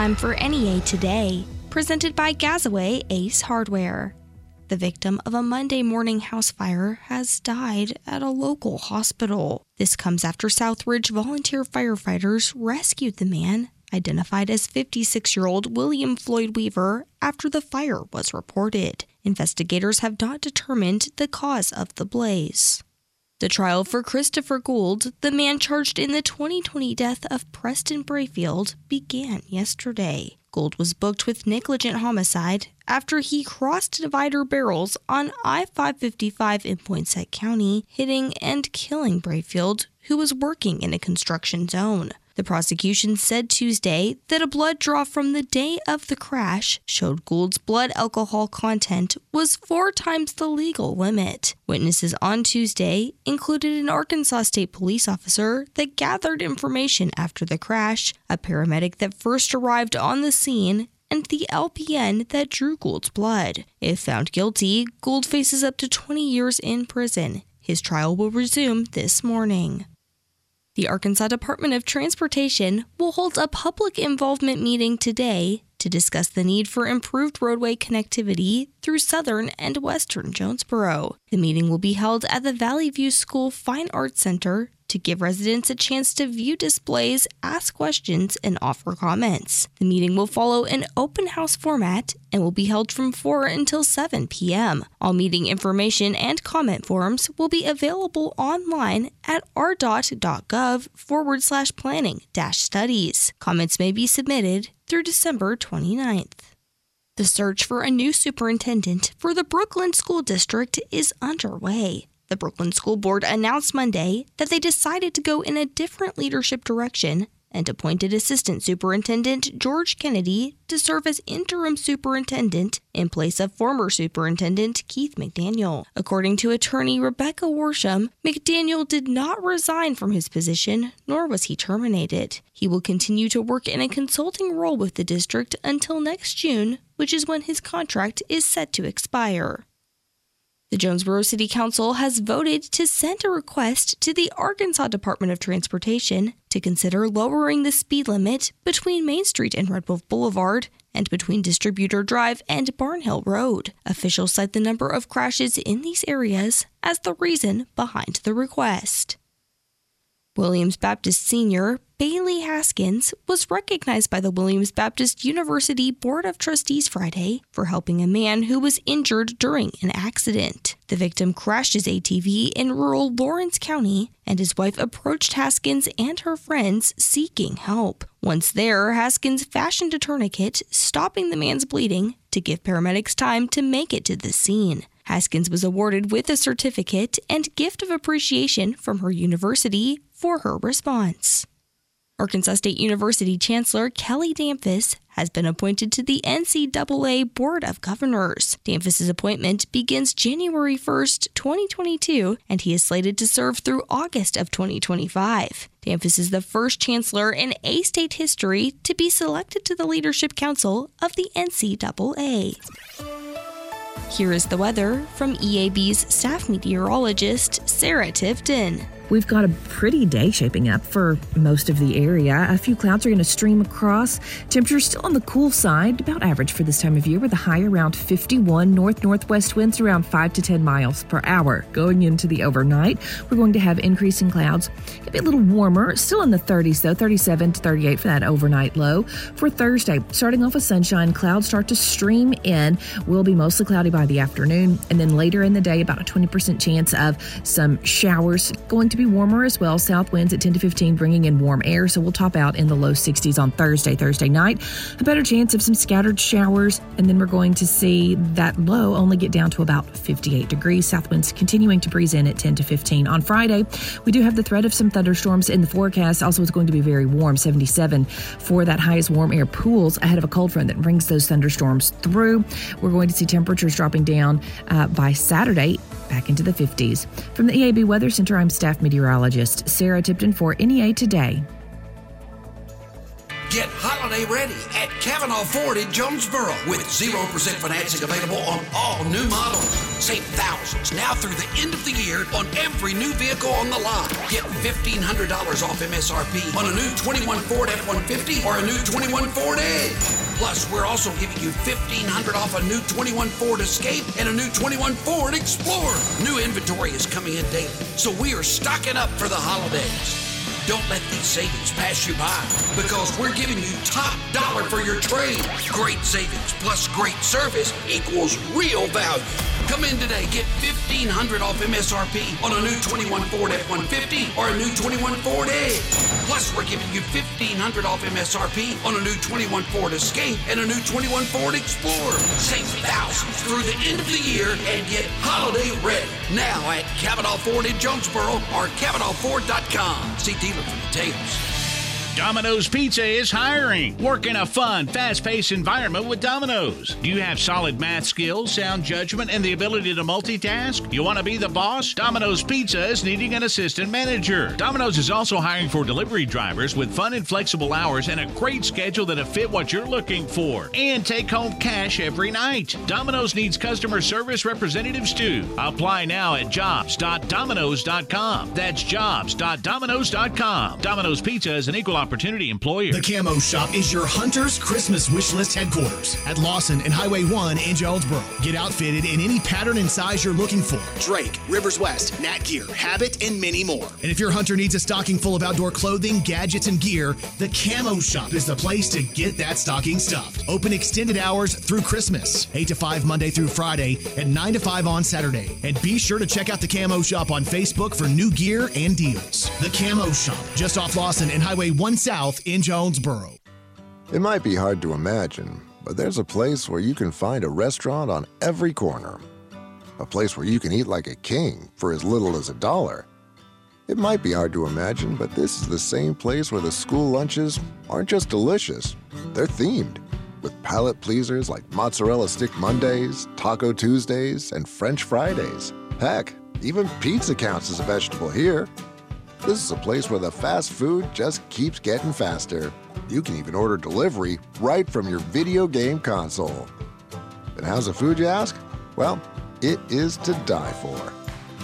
time for NEA Today, presented by Gazaway Ace Hardware. The victim of a Monday morning house fire has died at a local hospital. This comes after Southridge volunteer firefighters rescued the man, identified as 56 year old William Floyd Weaver, after the fire was reported. Investigators have not determined the cause of the blaze. The trial for Christopher Gould, the man charged in the 2020 death of Preston Brayfield, began yesterday. Gould was booked with negligent homicide after he crossed divider barrels on I 555 in Poinsett County, hitting and killing Brayfield, who was working in a construction zone. The prosecution said Tuesday that a blood draw from the day of the crash showed Gould's blood alcohol content was four times the legal limit. Witnesses on Tuesday included an Arkansas State police officer that gathered information after the crash, a paramedic that first arrived on the scene, and the LPN that drew Gould's blood. If found guilty, Gould faces up to 20 years in prison. His trial will resume this morning. The Arkansas Department of Transportation will hold a public involvement meeting today to discuss the need for improved roadway connectivity through southern and western Jonesboro. The meeting will be held at the Valley View School Fine Arts Center to give residents a chance to view displays, ask questions, and offer comments. The meeting will follow an open house format and will be held from 4 until 7 p.m. All meeting information and comment forms will be available online at ardot.gov forward slash planning dash studies. Comments may be submitted through December 29th. The search for a new superintendent for the Brooklyn School District is underway. The Brooklyn School Board announced Monday that they decided to go in a different leadership direction and appointed Assistant Superintendent George Kennedy to serve as interim superintendent in place of former Superintendent Keith McDaniel. According to attorney Rebecca Worsham, McDaniel did not resign from his position, nor was he terminated. He will continue to work in a consulting role with the district until next June, which is when his contract is set to expire. The Jonesboro City Council has voted to send a request to the Arkansas Department of Transportation to consider lowering the speed limit between Main Street and Red Wolf Boulevard and between Distributor Drive and Barnhill Road. Officials cite the number of crashes in these areas as the reason behind the request. Williams Baptist senior Bailey Haskins was recognized by the Williams Baptist University Board of Trustees Friday for helping a man who was injured during an accident. The victim crashed his ATV in rural Lawrence County, and his wife approached Haskins and her friends seeking help. Once there, Haskins fashioned a tourniquet, stopping the man's bleeding to give paramedics time to make it to the scene. Haskins was awarded with a certificate and gift of appreciation from her university for her response. Arkansas State University Chancellor Kelly Damphousse has been appointed to the NCAA Board of Governors. Damphousse's appointment begins January 1st, 2022, and he is slated to serve through August of 2025. Damphousse is the first chancellor in A state history to be selected to the Leadership Council of the NCAA. Here is the weather from EAB's staff meteorologist, Sarah Tifton. We've got a pretty day shaping up for most of the area. A few clouds are going to stream across. Temperatures still on the cool side, about average for this time of year, with a high around 51. North northwest winds around 5 to 10 miles per hour. Going into the overnight, we're going to have increasing clouds. It'll be a little warmer, still in the 30s though, 37 to 38 for that overnight low. For Thursday, starting off with sunshine, clouds start to stream in. Will be mostly cloudy by the afternoon, and then later in the day, about a 20% chance of some showers. Going to be warmer as well. South winds at 10 to 15, bringing in warm air. So we'll top out in the low 60s on Thursday, Thursday night. A better chance of some scattered showers. And then we're going to see that low only get down to about 58 degrees. South winds continuing to breeze in at 10 to 15. On Friday, we do have the threat of some thunderstorms in the forecast. Also, it's going to be very warm, 77 for that highest warm air pools ahead of a cold front that brings those thunderstorms through. We're going to see temperatures dropping down uh, by Saturday back into the 50s. From the EAB Weather Center, I'm staff meteorologist Sarah Tipton for NEA Today. Ready at Cavenaugh Ford in Jonesboro with 0% financing available on all new models. Save thousands now through the end of the year on every new vehicle on the lot. Get $1,500 off MSRP on a new 21 Ford F-150 or a new 21 Ford Edge. Plus, we're also giving you 1,500 off a new 21 Ford Escape and a new 21 Ford Explorer. New inventory is coming in daily, so we are stocking up for the holidays. Don't let these savings pass you by because we're giving you top dollar for your trade. Great savings plus great service equals real value. Come in today, get 1500 off MSRP on a new 21 Ford F-150 or a new 21 Ford Edge. Plus, we're giving you 1500 off MSRP on a new 21 Ford Escape and a new 21 Ford Explorer. Save thousands through the end of the year and get holiday ready. Now at Cavenaugh Ford in Jonesboro or CavenaughFord.com. See dealer for details. Domino's Pizza is hiring. Work in a fun, fast paced environment with Domino's. Do you have solid math skills, sound judgment, and the ability to multitask? You want to be the boss? Domino's Pizza is needing an assistant manager. Domino's is also hiring for delivery drivers with fun and flexible hours and a great schedule that'll fit what you're looking for. And take home cash every night. Domino's needs customer service representatives too. Apply now at jobs.domino's.com. That's jobs.domino's.com. Domino's Pizza is an equal opportunity employer. The Camo Shop is your Hunter's Christmas wish list headquarters at Lawson and Highway 1 in Jonesboro. Get outfitted in any pattern and size you're looking for. Drake, Rivers West, Nat Gear, Habit, and many more. And if your hunter needs a stocking full of outdoor clothing, gadgets, and gear, the Camo Shop is the place to get that stocking stuffed. Open extended hours through Christmas, 8 to 5 Monday through Friday, and 9 to 5 on Saturday. And be sure to check out the Camo Shop on Facebook for new gear and deals. The Camo Shop, just off Lawson and Highway 1 South in Jonesboro. It might be hard to imagine, but there's a place where you can find a restaurant on every corner. A place where you can eat like a king for as little as a dollar. It might be hard to imagine, but this is the same place where the school lunches aren't just delicious, they're themed. With palate pleasers like Mozzarella Stick Mondays, Taco Tuesdays, and French Fridays. Heck, even pizza counts as a vegetable here. This is a place where the fast food just keeps getting faster. You can even order delivery right from your video game console. And how's the food, you ask? Well, it is to die for.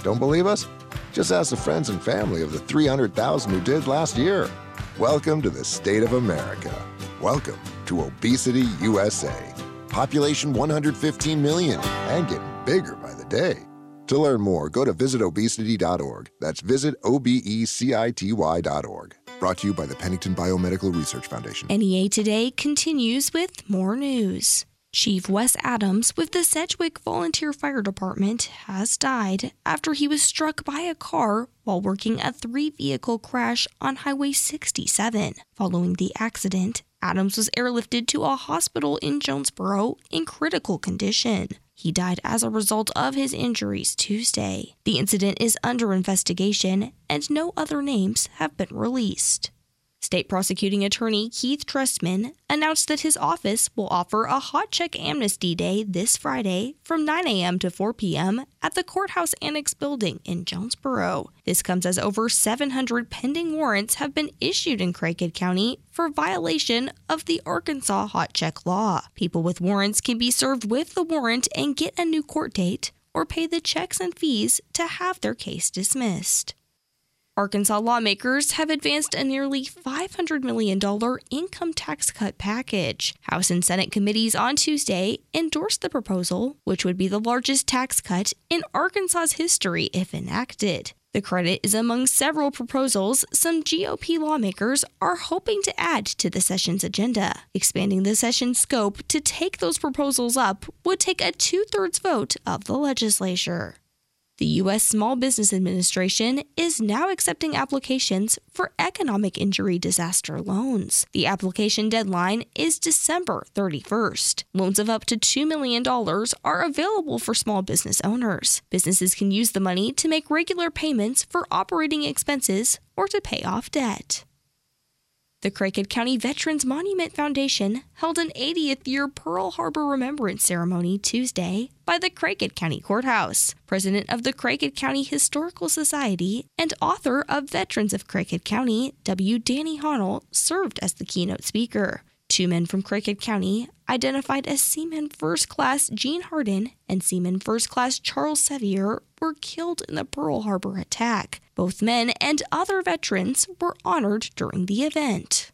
Don't believe us? Just ask the friends and family of the 300,000 who did last year. Welcome to the state of America. Welcome to Obesity USA. Population 115 million and getting bigger by the day. To learn more, go to visitobesity.org. That's visit O-B-E-C-I-T-Y.org. Brought to you by the Pennington Biomedical Research Foundation. NEA Today continues with more news. Chief Wes Adams with the Sedgwick Volunteer Fire Department has died after he was struck by a car while working a three vehicle crash on Highway 67. Following the accident, Adams was airlifted to a hospital in Jonesboro in critical condition. He died as a result of his injuries Tuesday. The incident is under investigation and no other names have been released. State prosecuting attorney Keith Chrestman announced that his office will offer a hot check amnesty day this Friday from 9 a.m. to 4 p.m. at the Courthouse Annex building in Jonesboro. This comes as over 700 pending warrants have been issued in Craighead County for violation of the Arkansas hot check law. People with warrants can be served with the warrant and get a new court date or pay the checks and fees to have their case dismissed. Arkansas lawmakers have advanced a nearly $500 million income tax cut package. House and Senate committees on Tuesday endorsed the proposal, which would be the largest tax cut in Arkansas's history if enacted. The credit is among several proposals some GOP lawmakers are hoping to add to the session's agenda. Expanding the session's scope to take those proposals up would take a two thirds vote of the legislature. The U.S. Small Business Administration is now accepting applications for economic injury disaster loans. The application deadline is December 31st. Loans of up to $2 million are available for small business owners. Businesses can use the money to make regular payments for operating expenses or to pay off debt. The Craighead County Veterans Monument Foundation held an 80th year Pearl Harbor Remembrance Ceremony Tuesday by the Craighead County Courthouse. President of the Craighead County Historical Society and author of Veterans of Craighead County, W. Danny Honnell, served as the keynote speaker. Two men from Craighead County, identified as Seaman First Class Gene Hardin and Seaman First Class Charles Sevier, were killed in the Pearl Harbor attack. Both men and other veterans were honored during the event.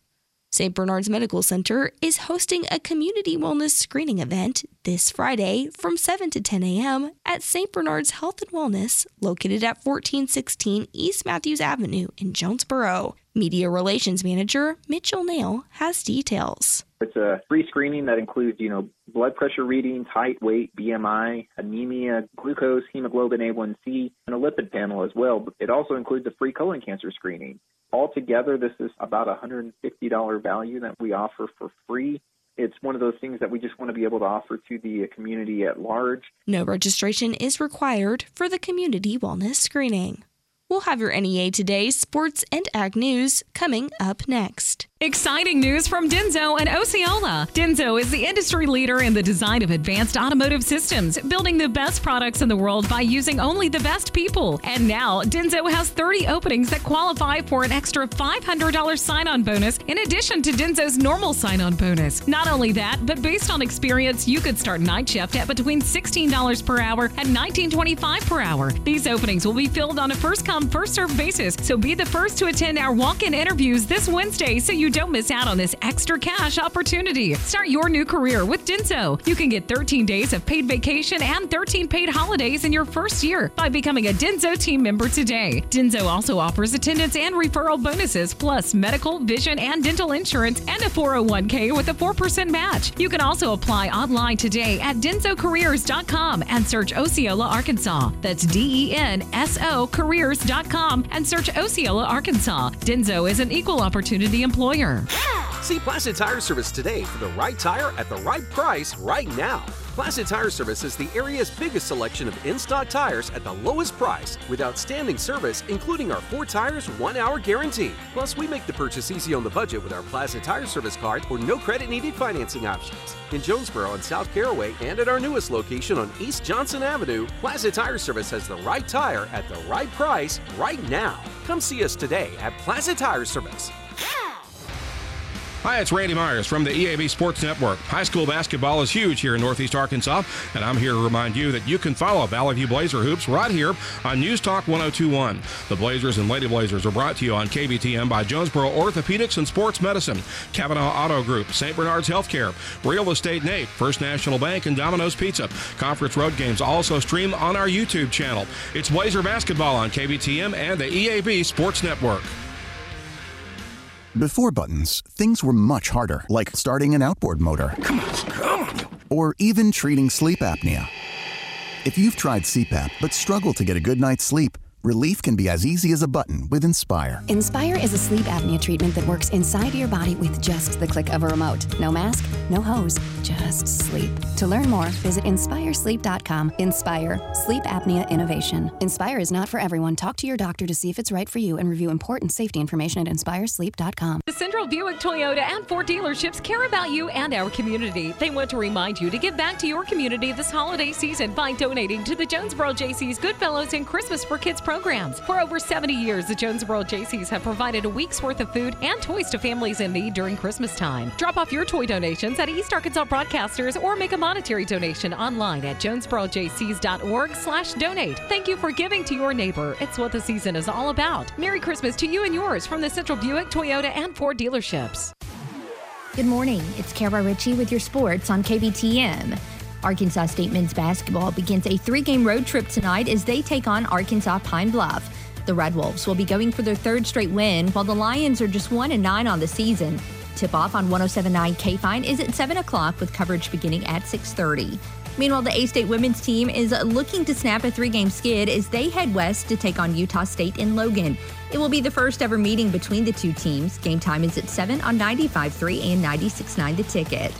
St. Bernard's Medical Center is hosting a community wellness screening event this Friday from 7 to 10 a.m. at St. Bernard's Health and Wellness, located at 1416 East Matthews Avenue in Jonesboro. Media Relations Manager Mitchell Nail has details. It's a free screening that includes, you know, blood pressure readings, height, weight, BMI, anemia, glucose, hemoglobin A1C, and a lipid panel as well. It also includes a free colon cancer screening. Altogether, this is about a $150 value that we offer for free. It's one of those things that we just want to be able to offer to the community at large. No registration is required for the community wellness screening. We'll have your NEA Today sports and ag news coming up next. Exciting news from Denso and Osceola. Denso is the industry leader in the design of advanced automotive systems, building the best products in the world by using only the best people. And now, Denso has 30 openings that qualify for an extra $500 sign on bonus in addition to Denso's normal sign on bonus. Not only that, but based on experience, you could start night shift at between $16 per hour and $19.25 per hour. These openings will be filled on a first come, first served basis, so be the first to attend our walk in interviews this Wednesday so you don't miss out on this extra cash opportunity. Start your new career with Denso. You can get 13 days of paid vacation and 13 paid holidays in your first year by becoming a Denso team member today. Denso also offers attendance and referral bonuses, plus medical, vision, and dental insurance, and a 401k with a 4% match. You can also apply online today at densocareers.com and search Osceola, Arkansas. That's D E N S O careers.com and search Osceola, Arkansas. Denso is an equal opportunity employer. See Placid Tire Service today for the right tire at the right price right now. Placid Tire Service is the area's biggest selection of in stock tires at the lowest price with outstanding service, including our four tires, one hour guarantee. Plus, we make the purchase easy on the budget with our Placid Tire Service card or no credit needed financing options. In Jonesboro and South Caraway, and at our newest location on East Johnson Avenue, Placid Tire Service has the right tire at the right price right now. Come see us today at Placid Tire Service. Hi, it's Randy Myers from the EAB Sports Network. High school basketball is huge here in Northeast Arkansas, and I'm here to remind you that you can follow Valley View Blazer Hoops right here on News Talk 1021. The Blazers and Lady Blazers are brought to you on KBTM by Jonesboro Orthopedics and Sports Medicine, Cavenaugh Auto Group, St. Bernard's Healthcare, Real Estate Nate, First National Bank, and Domino's Pizza. Conference road games also stream on our YouTube channel. It's Blazer Basketball on KBTM and the EAB Sports Network. Before buttons, things were much harder, like starting an outboard motor. Come on, come on. Or even treating sleep apnea. If you've tried CPAP but struggle to get a good night's sleep, Relief can be as easy as a button with Inspire. Inspire is a sleep apnea treatment that works inside your body with just the click of a remote. No mask, no hose, just sleep. To learn more, visit inspiresleep.com. Inspire, sleep apnea innovation. Inspire is not for everyone. Talk to your doctor to see if it's right for you and review important safety information at inspiresleep.com. The Central Buick Toyota and Ford dealerships care about you and our community. They want to remind you to give back to your community this holiday season by donating to the Jonesboro JC's Goodfellows and Christmas for Kids programs. For over 70 years, the Jonesboro JCs have provided a week's worth of food and toys to families in need during Christmas time. Drop off your toy donations at East Arkansas Broadcasters or make a monetary donation online at jonesborojcs.org slash donate. Thank you for giving to your neighbor. It's what the season is all about. Merry Christmas to you and yours from the Central Buick, Toyota, and Ford dealerships. Good morning. It's Kara Ritchie with your sports on KBTM. Arkansas State men's basketball begins a three game road trip tonight as they take on Arkansas Pine Bluff. The Red Wolves will be going for their third straight win, while the Lions are just 1 and 9 on the season. Tip off on 1079 K Fine is at 7 o'clock with coverage beginning at 630. Meanwhile, the A State women's team is looking to snap a three game skid as they head west to take on Utah State in Logan. It will be the first ever meeting between the two teams. Game time is at 7 on 95.3 and 96.9 The Ticket.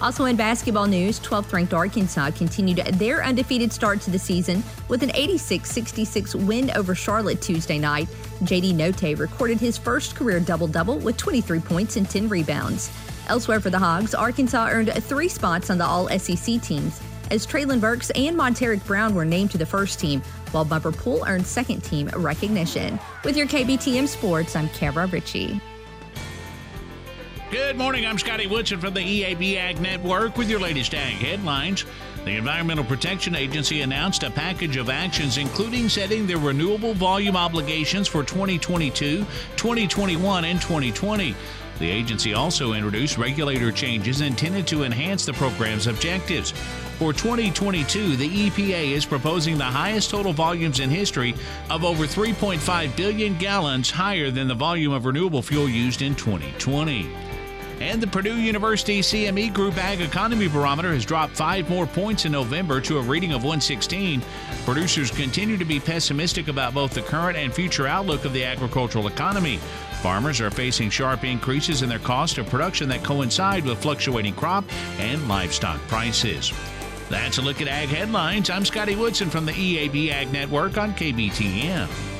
Also in basketball news, 12th ranked Arkansas continued their undefeated start to the season with an 86 66 win over Charlotte Tuesday night. JD Notae recorded his first career double double with 23 points and 10 rebounds. Elsewhere for the Hogs, Arkansas earned three spots on the All SEC teams as Treylon Burks and Montaric Brown were named to the first team, while Bumper Pool earned second team recognition. With your KBTM Sports, I'm Kara Ritchie. Good morning. I'm Scotty Woodson from the EAB Ag Network with your latest ag headlines. The Environmental Protection Agency announced a package of actions, including setting their renewable volume obligations for 2022, 2021, and 2020. The agency also introduced regulator changes intended to enhance the program's objectives. For 2022, the EPA is proposing the highest total volumes in history of over 3.5 billion gallons, higher than the volume of renewable fuel used in 2020. And the Purdue University CME Group Ag Economy Barometer has dropped five more points in November to a reading of 116. Producers continue to be pessimistic about both the current and future outlook of the agricultural economy. Farmers are facing sharp increases in their cost of production that coincide with fluctuating crop and livestock prices. That's a look at Ag Headlines. I'm Scotty Woodson from the EAB Ag Network on KBTM.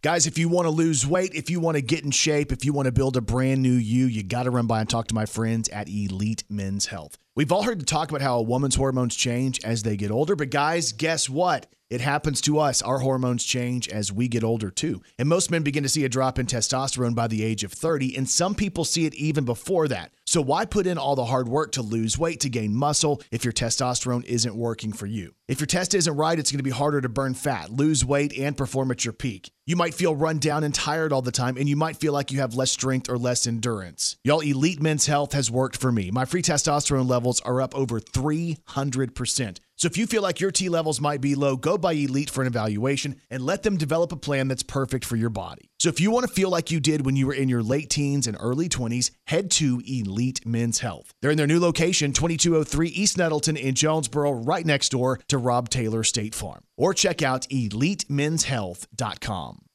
Guys, if you want to lose weight, if you want to get in shape, if you want to build a brand new you, you got to run by and talk to my friends at Elite Men's Health. We've all heard the talk about how a woman's hormones change as they get older, but guys, guess what? It happens to us. Our hormones change as we get older too. And most men begin to see a drop in testosterone by the age of 30, and some people see it even before that. So why put in all the hard work to lose weight, to gain muscle, if your testosterone isn't working for you? If your test isn't right, it's going to be harder to burn fat, lose weight, and perform at your peak. You might feel run down and tired all the time, and you might feel like you have less strength or less endurance. Y'all, Elite Men's Health has worked for me. My free testosterone levels are up over 300%. So if you feel like your T levels might be low, go by Elite for an evaluation and let them develop a plan that's perfect for your body. So if you want to feel like you did when you were in your late teens and early 20s, head to Elite Men's Health. They're in their new location, 2203 East Nettleton in Jonesboro, right next door to Rob Taylor State Farm. Or check out elitemenshealth.com.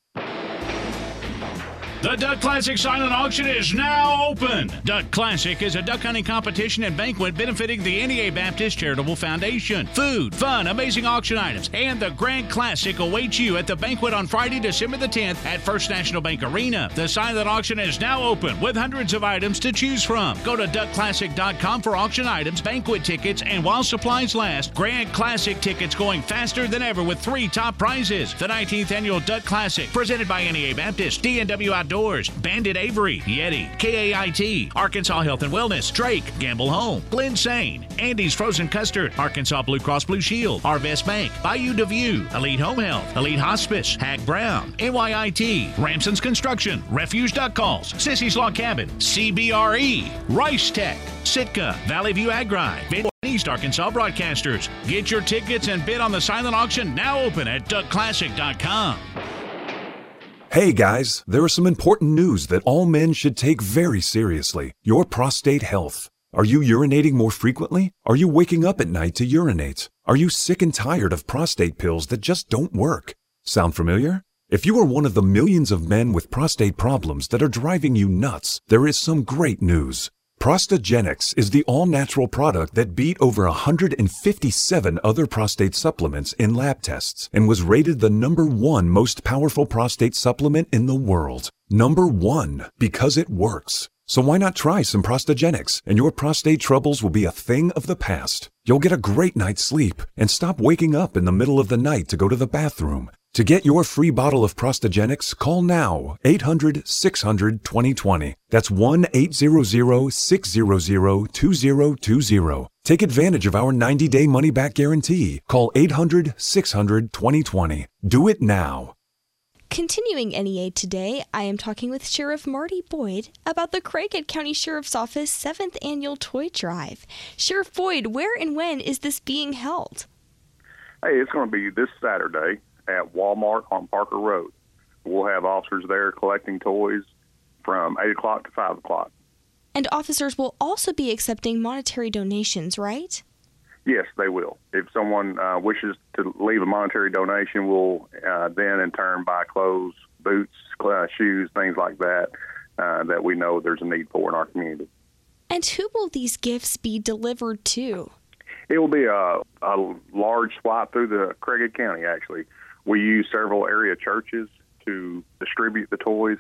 The Duck Classic Silent Auction is now open. Duck Classic is a duck hunting competition and banquet benefiting the NEA Baptist Charitable Foundation. Food, fun, amazing auction items, and the Grand Classic awaits you at the banquet on Friday, December the 10th at First National Bank Arena. The silent auction is now open with hundreds of items to choose from. Go to duckclassic.com for auction items, banquet tickets, and while supplies last, Grand Classic tickets going faster than ever with three top prizes. The 19th Annual Duck Classic, presented by NEA Baptist, DNW Outdoors. Outdoors, Bandit Avery, Yeti, KAIT, Arkansas Health and Wellness, Drake, Gamble Home, Glen Sane, Andy's Frozen Custard, Arkansas Blue Cross Blue Shield, Arvest Bank, Bayou DeView, Elite Home Health, Elite Hospice, Hag Brown, NYIT, Ramson's Construction, Refuge Duck Calls, Sissy's Log Cabin, CBRE, Rice Tech, Sitka, Valley View Agri, East Arkansas Broadcasters. Get your tickets and bid on the silent auction now open at duckclassic.com. Hey guys, there is some important news that all men should take very seriously your prostate health. Are you urinating more frequently? Are you waking up at night to urinate? Are you sick and tired of prostate pills that just don't work? Sound familiar? If you are one of the millions of men with prostate problems that are driving you nuts, there is some great news. Prostagenics is the all-natural product that beat over 157 other prostate supplements in lab tests and was rated the number one most powerful prostate supplement in the world. Number one, because it works. So why not try some Prostagenics and your prostate troubles will be a thing of the past. You'll get a great night's sleep and stop waking up in the middle of the night to go to the bathroom. To get your free bottle of Prostagenics, call now 800 600 2020. That's 1 800 600 2020. Take advantage of our 90 day money back guarantee. Call 800 600 2020. Do it now. Continuing NEA today, I am talking with Sheriff Marty Boyd about the Craighead County Sheriff's Office 7th Annual Toy Drive. Sheriff Boyd, where and when is this being held? Hey, it's going to be this Saturday at Walmart on Parker Road. We'll have officers there collecting toys from 8 o'clock to 5 o'clock. And officers will also be accepting monetary donations, right? Yes, they will. If someone uh, wishes to leave a monetary donation, we'll uh, then in turn buy clothes, boots, uh, shoes, things like that. uh, that we know there's a need for in our community. And who will these gifts be delivered to? It will be a, a large swipe through the Craighead County, actually. We use several area churches to distribute the toys,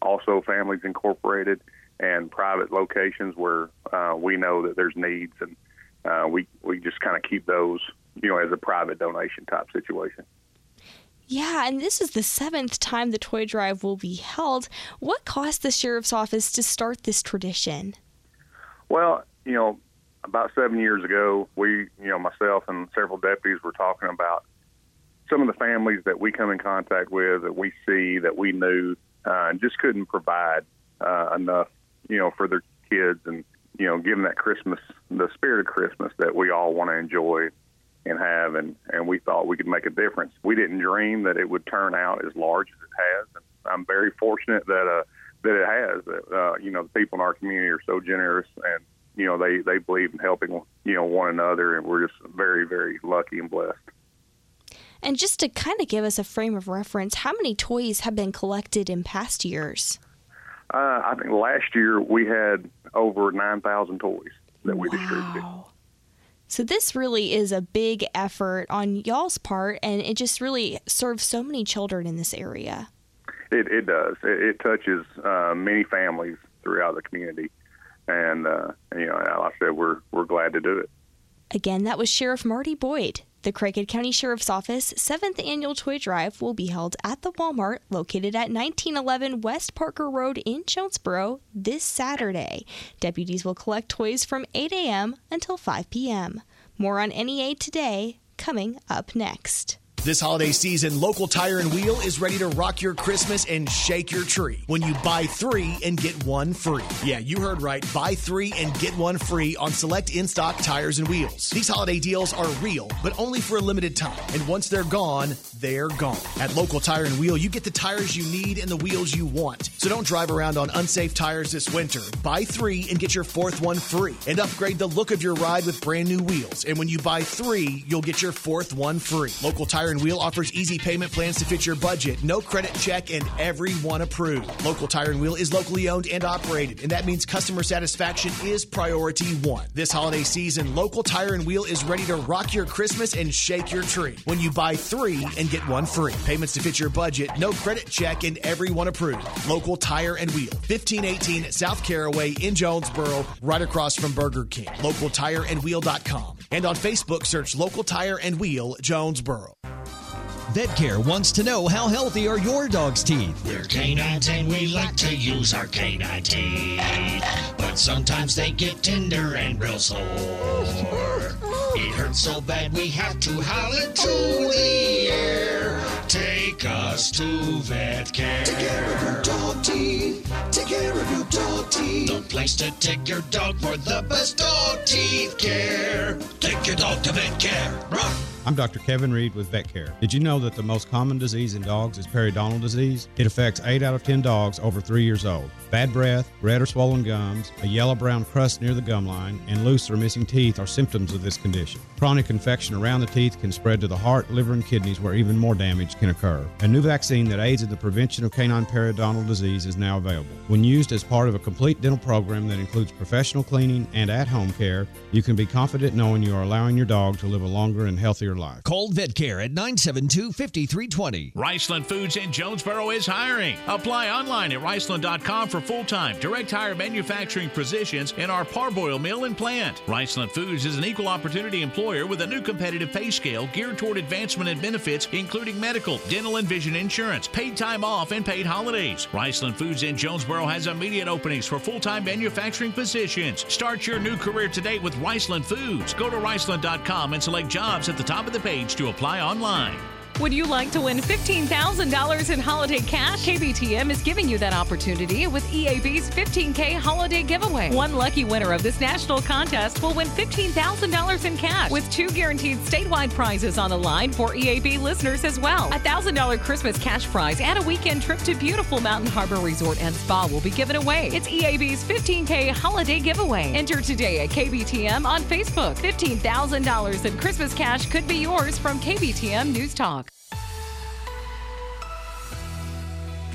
also Families Incorporated and private locations where uh, we know that there's needs, and uh, we, we just kind of keep those, you know, as a private donation type situation. Yeah, and this is the seventh time the toy drive will be held. What caused the sheriff's office to start this tradition? Well, you know, about seven years ago, we, you know, myself and several deputies were talking about some of the families that we come in contact with, that we see, that we knew, uh, just couldn't provide uh, enough, you know, for their kids and, you know, give them that Christmas, the spirit of Christmas that we all want to enjoy and have. And, and we thought we could make a difference. We didn't dream that it would turn out as large as it has. And I'm very fortunate that, uh, that it has. That, uh, you know, the people in our community are so generous and, you know, they, they believe in helping, you know, one another. And we're just very, very lucky and blessed. And just to kind of give us a frame of reference, how many toys have been collected in past years? Uh, I think last year we had over 9,000 toys that we wow. distributed. So this really is a big effort on y'all's part, and it just really serves so many children in this area. It, it does. It, it touches uh, many families throughout the community, and uh, you know, like I said, we're we're glad to do it. Again, that was Sheriff Marty Boyd. The Craighead County Sheriff's Office 7th Annual Toy Drive will be held at the Walmart located at 1911 West Parker Road in Jonesboro this Saturday. Deputies will collect toys from 8 a.m. until 5 p.m. More on NEA today, coming up next. This holiday season, Local Tire and Wheel is ready to rock your Christmas and shake your tree when you buy three and get one free. Yeah, you heard right. Buy three and get one free on select in stock tires and wheels. These holiday deals are real, but only for a limited time. And once they're gone, they're gone. At Local Tire and Wheel, you get the tires you need and the wheels you want. So don't drive around on unsafe tires this winter. Buy three and get your fourth one free. And upgrade the look of your ride with brand new wheels. And when you buy three, you'll get your fourth one free. Local Tire and Wheel offers easy payment plans to fit your budget, no credit check, and everyone approved. Local Tire and Wheel is locally owned and operated, and that means customer satisfaction is priority one. This holiday season, Local Tire and Wheel is ready to rock your Christmas and shake your tree. When you buy three and get one free, payments to fit your budget, no credit check, and everyone approved. Local Tire and Wheel, 1518 South Caraway in Jonesboro, right across from Burger King. LocalTireandWheel.com. And on Facebook, search Local Tire and Wheel Jonesboro. VetCare wants to know how healthy are your dog's teeth. We're canines and we like to use our canine teeth. But sometimes they get tender and real sore. It hurts so bad we have to howl into the air. Take us to VetCare. Take care of your dog teeth. Take care of your dog teeth. The place to take your dog for the best dog teeth care. Take your dog to VetCare. Ruff. I'm Dr. Kevin Reed with VetCare. Did you know that the most common disease in dogs is periodontal disease? It affects 8 out of 10 dogs over 3 years old. Bad breath, red or swollen gums, a yellow brown crust near the gum line, and loose or missing teeth are symptoms of this condition. Chronic infection around the teeth can spread to the heart, liver, and kidneys where even more damage can occur. A new vaccine that aids in the prevention of canine periodontal disease is now available. When used as part of a complete dental program that includes professional cleaning and at home care, you can be confident knowing you are allowing your dog to live a longer and healthier life. Call VetCare at 972 5320. Riceland Foods in Jonesboro is hiring. Apply online at riceland.com for full time, direct hire manufacturing positions in our parboil mill and plant. Riceland Foods is an equal opportunity employer with a new competitive pay scale geared toward advancement and benefits, including medical, dental, and vision insurance, paid time off, and paid holidays. Riceland Foods in Jonesboro has immediate openings for full time manufacturing positions. Start your new career today with Riceland Foods. Go to riceland.com and select jobs at the top of the page to apply online. Would you like to win $15,000 in holiday cash? KBTM is giving you that opportunity with EAB's 15K holiday giveaway. One lucky winner of this national contest will win $15,000 in cash with two guaranteed statewide prizes on the line for EAB listeners as well. A $1,000 Christmas cash prize and a weekend trip to beautiful Mountain Harbor Resort and Spa will be given away. It's EAB's 15K holiday giveaway. Enter today at KBTM on Facebook. $15,000 in Christmas cash could be yours from KBTM News Talk.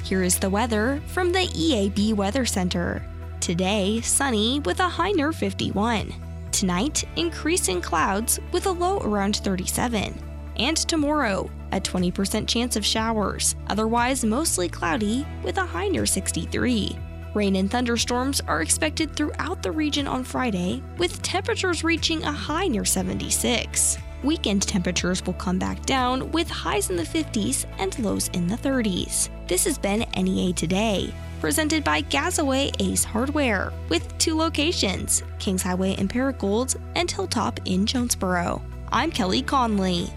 Here is the weather from the EAB Weather Center. Today, sunny with a high near 51. Tonight, increasing clouds with a low around 37. And tomorrow, a 20% chance of showers, otherwise mostly cloudy with a high near 63. Rain and thunderstorms are expected throughout the region on Friday, with temperatures reaching a high near 76. Weekend temperatures will come back down with highs in the 50s and lows in the 30s. This has been NEA Today, presented by Gazaway Ace Hardware, with two locations Kings Highway in Paragould and Hilltop in Jonesboro. I'm Kelly Conley.